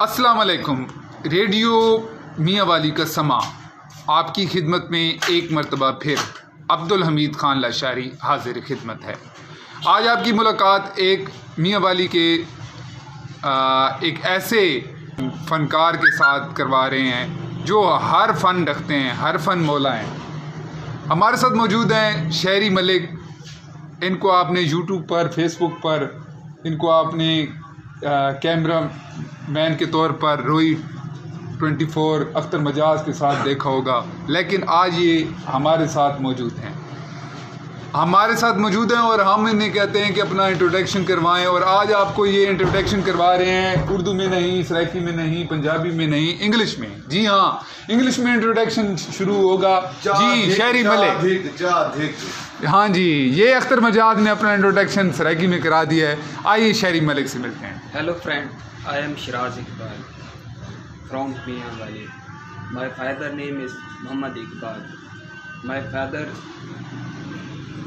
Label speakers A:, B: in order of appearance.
A: السلام علیکم۔ ریڈیو میاں والی کا سما آپ کی خدمت میں ایک مرتبہ پھر عبد الحمید خان لاشاری حاضر خدمت ہے۔ آج آپ کی ملاقات ایک میاں والی کے ایک ایسے فنکار کے ساتھ کروا رہے ہیں جو ہر فن رکھتے ہیں، ہر فن مولا ہیں۔ ہمارے ساتھ موجود ہیں شہری ملک۔ ان کو آپ نے یوٹیوب پر، فیس بک پر، ان کو آپ نے کیمرہ مین کے طور پر روئی ٹوینٹی فور اختر مجاز کے ساتھ دیکھا ہوگا۔ لیکن آج یہ ہمارے ساتھ موجود ہیں۔ ہمارے ساتھ موجود ہیں اور ہم انہیں کہتے ہیں کہ اپنا انٹروڈکشن کروائیں۔ اور آج آپ کو یہ انٹروڈکشن کروا رہے ہیں۔ اردو میں نہیں سرائکی میں نہیں پنجابی میں نہیں انگلش میں۔ جی ہاں انگلش میں انٹروڈکشن شروع ہوگا۔ جی شہری ملک ہاں جی یہ اختر مجاد نے اپنا انٹروڈکشن سرائکی میں کرا دیا ہے۔ آئیے شہری ملک سے ملتے ہیں۔
B: Hello friend I am Shiraz Iqbal from Mianwali my father name is Muhammad Iqbal my father